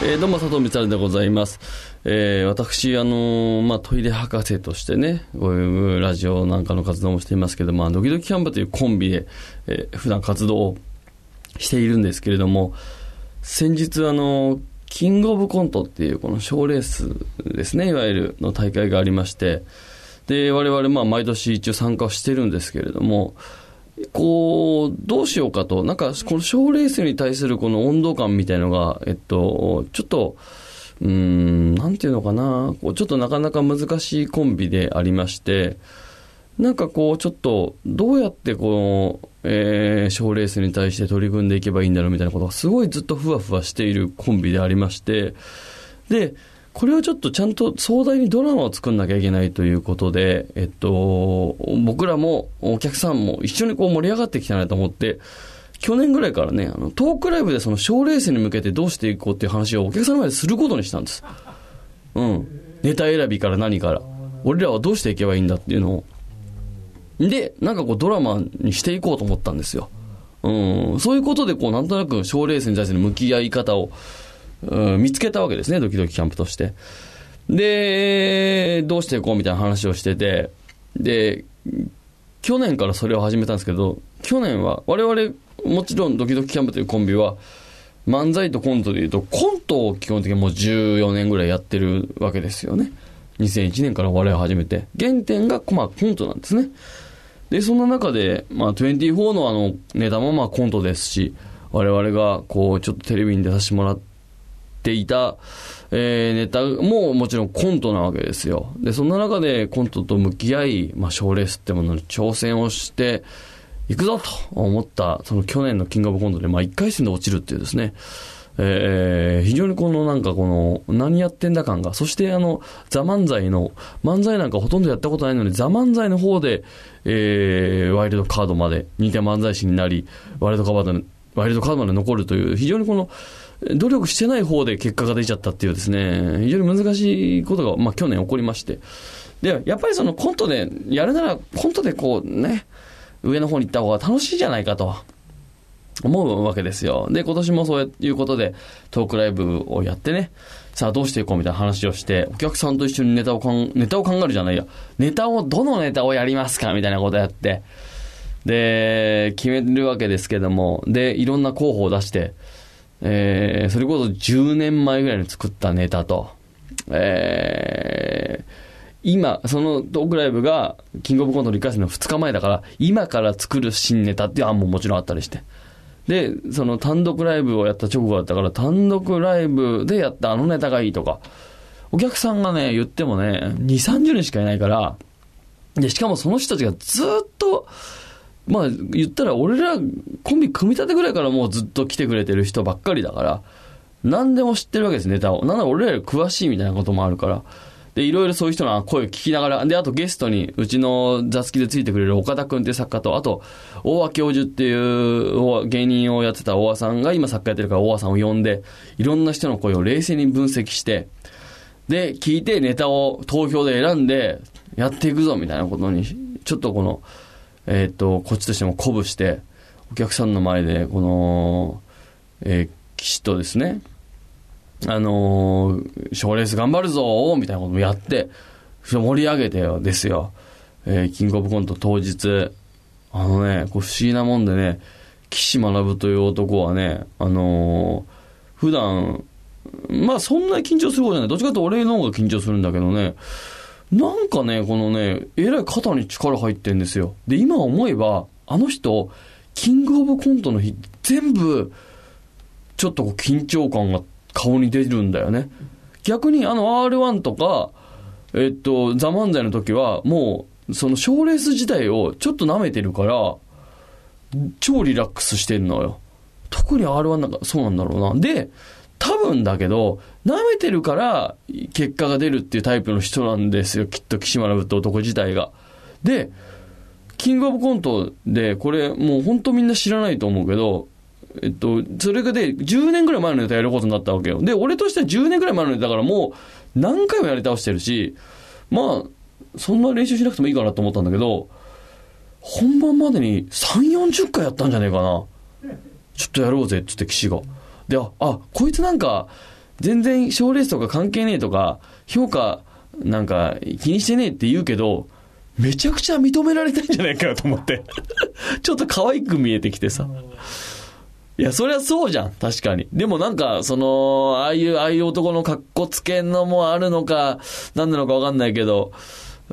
えーどうも佐藤光でございます。えー私、あのーまあ、トイレ博士としてね、こういうラジオなんかの活動もしていますけど、まドキドキキャンプというコンビで、えー普段活動をしているんですけれども、先日あの、キングオブコントっていうこの賞レースですね、いわゆるの大会がありまして、で、我々ま毎年一応参加してるんですけれども、こう、どうしようかと、なんかこの賞レースに対するこの温度感みたいのが、えっと、ちょっと、うん、なんていうのかな、こうちょっとなかなか難しいコンビでありまして、なんかこう、ちょっと、どうやってこの、えー、賞レースに対して取り組んでいけばいいんだろうみたいなことがすごいずっとふわふわしているコンビでありまして、で、これはちょっとちゃんと壮大にドラマを作んなきゃいけないということで、えっと、僕らもお客さんも一緒にこう盛り上がってきたなと思って、去年ぐらいからね、あのトークライブでその賞レースに向けてどうしていこうっていう話をお客さんの前ですることにしたんです。うん。ネタ選びから何から。俺らはどうしていけばいいんだっていうのを。で、なんかこうドラマにしていこうと思ったんですよ。うん。そういうことでこうなんとなく賞レースに対する向き合い方を、うん見つけたわけですね、ドキドキキャンプとして。で、どうしていこうみたいな話をしてて、で、去年からそれを始めたんですけど、去年は、我々、もちろんドキドキキャンプというコンビは、漫才とコントでいうと、コントを基本的にもう14年ぐらいやってるわけですよね。2001年から我々始めて。原点が、まあ、コントなんですね。で、そんな中で、まあ、24のあの、ネタもまあコントですし、我々が、こう、ちょっとテレビに出させてもらっていた、えーネタももちろんコントなわけですよ。で、そんな中でコントと向き合い、まあ、賞レースってものに挑戦をして、いくぞと思った、その去年のキングオブコントで、まあ、1回戦で落ちるっていうですね、えー非常にこのなんかこの、何やってんだ感が、そしてあの、ザ・漫才の、漫才なんかほとんどやったことないのに、ザ・漫才の方で、えーワイルドカードまで、認定漫才師になり、ワイルドカードまで、ワイルドカードまで残るという、非常にこの、努力してない方で結果が出ちゃったっていうですね、非常に難しいことが、まあ去年起こりまして。で、やっぱりそのコントで、やるならコントでこうね、上の方に行った方が楽しいじゃないかと。思うわけですよ。で、今年もそういうことでトークライブをやってね、さあどうしていこうみたいな話をして、お客さんと一緒にネタをかん、ネタを考えるじゃないや。ネタを、どのネタをやりますかみたいなことやって、で、決めるわけですけども、で、いろんな候補を出して、えー、それこそ10年前ぐらいに作ったネタと、えー、今、そのトークライブが、キングオブコントの1回戦の2日前だから、今から作る新ネタっていう案ももちろんあったりして。で、その単独ライブをやった直後だったから、単独ライブでやったあのネタがいいとか、お客さんがね、言ってもね、2、30人しかいないから、で、しかもその人たちがずっと、まあ言ったら俺らコンビ組み立てぐらいからもうずっと来てくれてる人ばっかりだから、何でも知ってるわけです、ネタを。なんなら俺らより詳しいみたいなこともあるから。で、いろいろそういう人の声を聞きながら、で、あとゲストに、うちの雑記でついてくれる岡田くんっていう作家と、あと、大和教授っていう芸人をやってた大和さんが今作家やってるから大和さんを呼んで、いろんな人の声を冷静に分析して、で、聞いてネタを投票で選んで、やっていくぞみたいなことに、ちょっとこの、えーと、こっちとしても鼓舞して、お客さんの前で、この、えー、岸とですね、あのー、賞レース頑張るぞみたいなこともやって、盛り上げてよ、ですよ。えーキングオブコント当日、あのね、こう不思議なもんでね、岸学という男はね、あのー普段、まあそんな緊張する方じゃない。どっちかというと俺の方が緊張するんだけどね、なんかね、このね、えらい肩に力入ってんですよ。で、今思えば、あの人、キングオブコントの日、全部、ちょっとこう緊張感が顔に出るんだよね。逆にあの R1 とか、えっと、ザ・漫才の時は、もう、その賞レース自体をちょっと舐めてるから、超リラックスしてんのよ。特に R1 なんかそうなんだろうな。で、多分だけど、舐めてるから結果が出るっていうタイプの人なんですよ、きっと岸村って男自体が。で、キングオブコントで、これもう本当みんな知らないと思うけど、えっと、それがで、10年ぐらい前のネタやることになったわけよ。で、俺としては10年ぐらい前のネタだからもう何回もやり倒してるし、まあ、そんな練習しなくてもいいかなと思ったんだけど、本番までに3、40回やったんじゃねえかな。ちょっとやろうぜって言って岸が。で、あ、あこいつなんか、全然賞レースとか関係ねえとか、評価なんか気にしてねえって言うけど、めちゃくちゃ認められたんじゃないかなと思って。ちょっと可愛く見えてきてさ。いや、そりゃそうじゃん。確かに。でもなんか、その、ああいう、ああいう男の格好つけんのもあるのか、何なのかわかんないけど、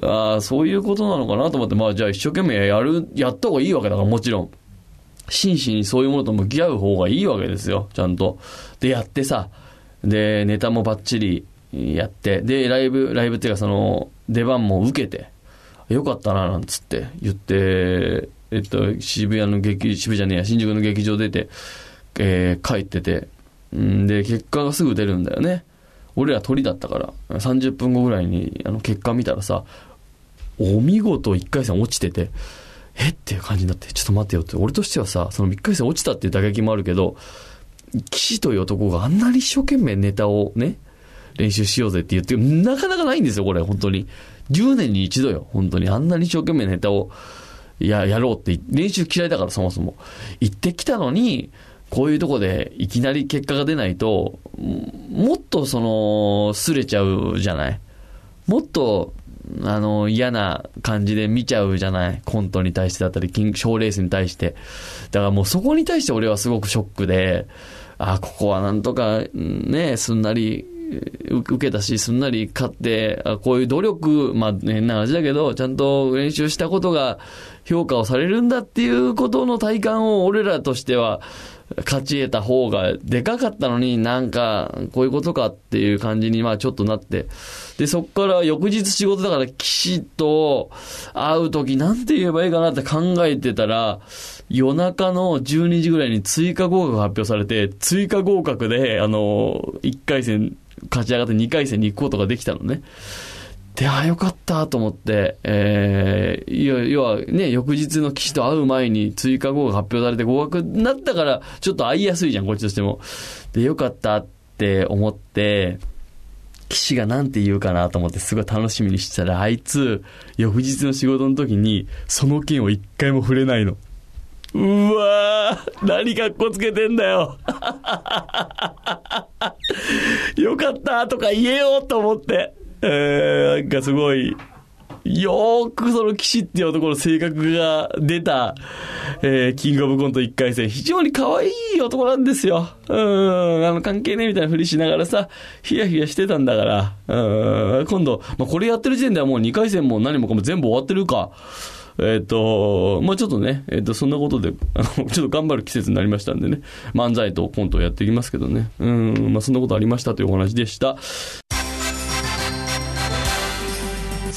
ああ、そういうことなのかなと思って、まあじゃあ一生懸命やる、やった方がいいわけだから、もちろん。真摯にそういうものと向き合う方がいいわけですよ、ちゃんと。で、やってさ、で、ネタもバッチリやって、で、ライブ、ライブっていうかその、出番も受けて、よかったな、なんつって言って、えっと、渋谷の劇、渋谷じゃねえや、新宿の劇場出て、えー、帰ってて、んで、結果がすぐ出るんだよね。俺ら鳥だったから、30分後ぐらいに、あの、結果見たらさ、お見事1回戦落ちてて、え？っていう感じになって、ちょっと待ってよって。俺としてはさ、その1回戦落ちたっていう打撃もあるけど、岸という男があんなに一生懸命ネタをね、練習しようぜって言って、なかなかないんですよ、これ、本当に。10年に一度よ、本当に。あんなに一生懸命ネタを、や、やろうって、練習嫌いだからそもそも。行ってきたのに、こういうとこでいきなり結果が出ないと、もっとその、すれちゃうじゃない？もっと、あの、嫌な感じで見ちゃうじゃない？コントに対してだったり、賞レースに対して。だからもうそこに対して俺はすごくショックで、あ、ここはなんとか、ね、すんなり、受けたし、すんなり勝って、こういう努力、まあ変な話だけど、ちゃんと練習したことが評価をされるんだっていうことの体感を俺らとしては、勝ち得た方がでかかったのになんか、こういうことかっていう感じにまあちょっとなって。で、そっから翌日仕事だから騎士と会う時なんて言えばいいかなって考えてたら、夜中の12時ぐらいに追加合格発表されて、追加合格で、あの、1回戦勝ち上がって2回戦に行くことができたのね。で、あ、よかったと思って、えー、要はね、翌日の騎士と会う前に追加合格発表されて合格になったから、ちょっと会いやすいじゃん、こっちとしても。で、よかったって思って、騎士がなんて言うかなと思ってすごい楽しみにしてたら、あいつ、翌日の仕事の時に、その件を一回も触れないの。うわー、何かっこつけてんだよ。よかったとか言えようと思って。えー、なんかすごい、よーくその騎士っていう男の性格が出た、えー、キングオブコント1回戦、非常に可愛い男なんですよ。うん、あの、関係ねえみたいなふりしながらさ、ヒヤヒヤしてたんだから、うん、今度、まあ、これやってる時点ではもう2回戦も何もかも全部終わってるか。えっ、ー、と、まあちょっとね、えっ、ー、と、そんなことで、あの、ちょっと頑張る季節になりましたんでね、漫才とコントをやっていきますけどね。うん、まあそんなことありましたというお話でした。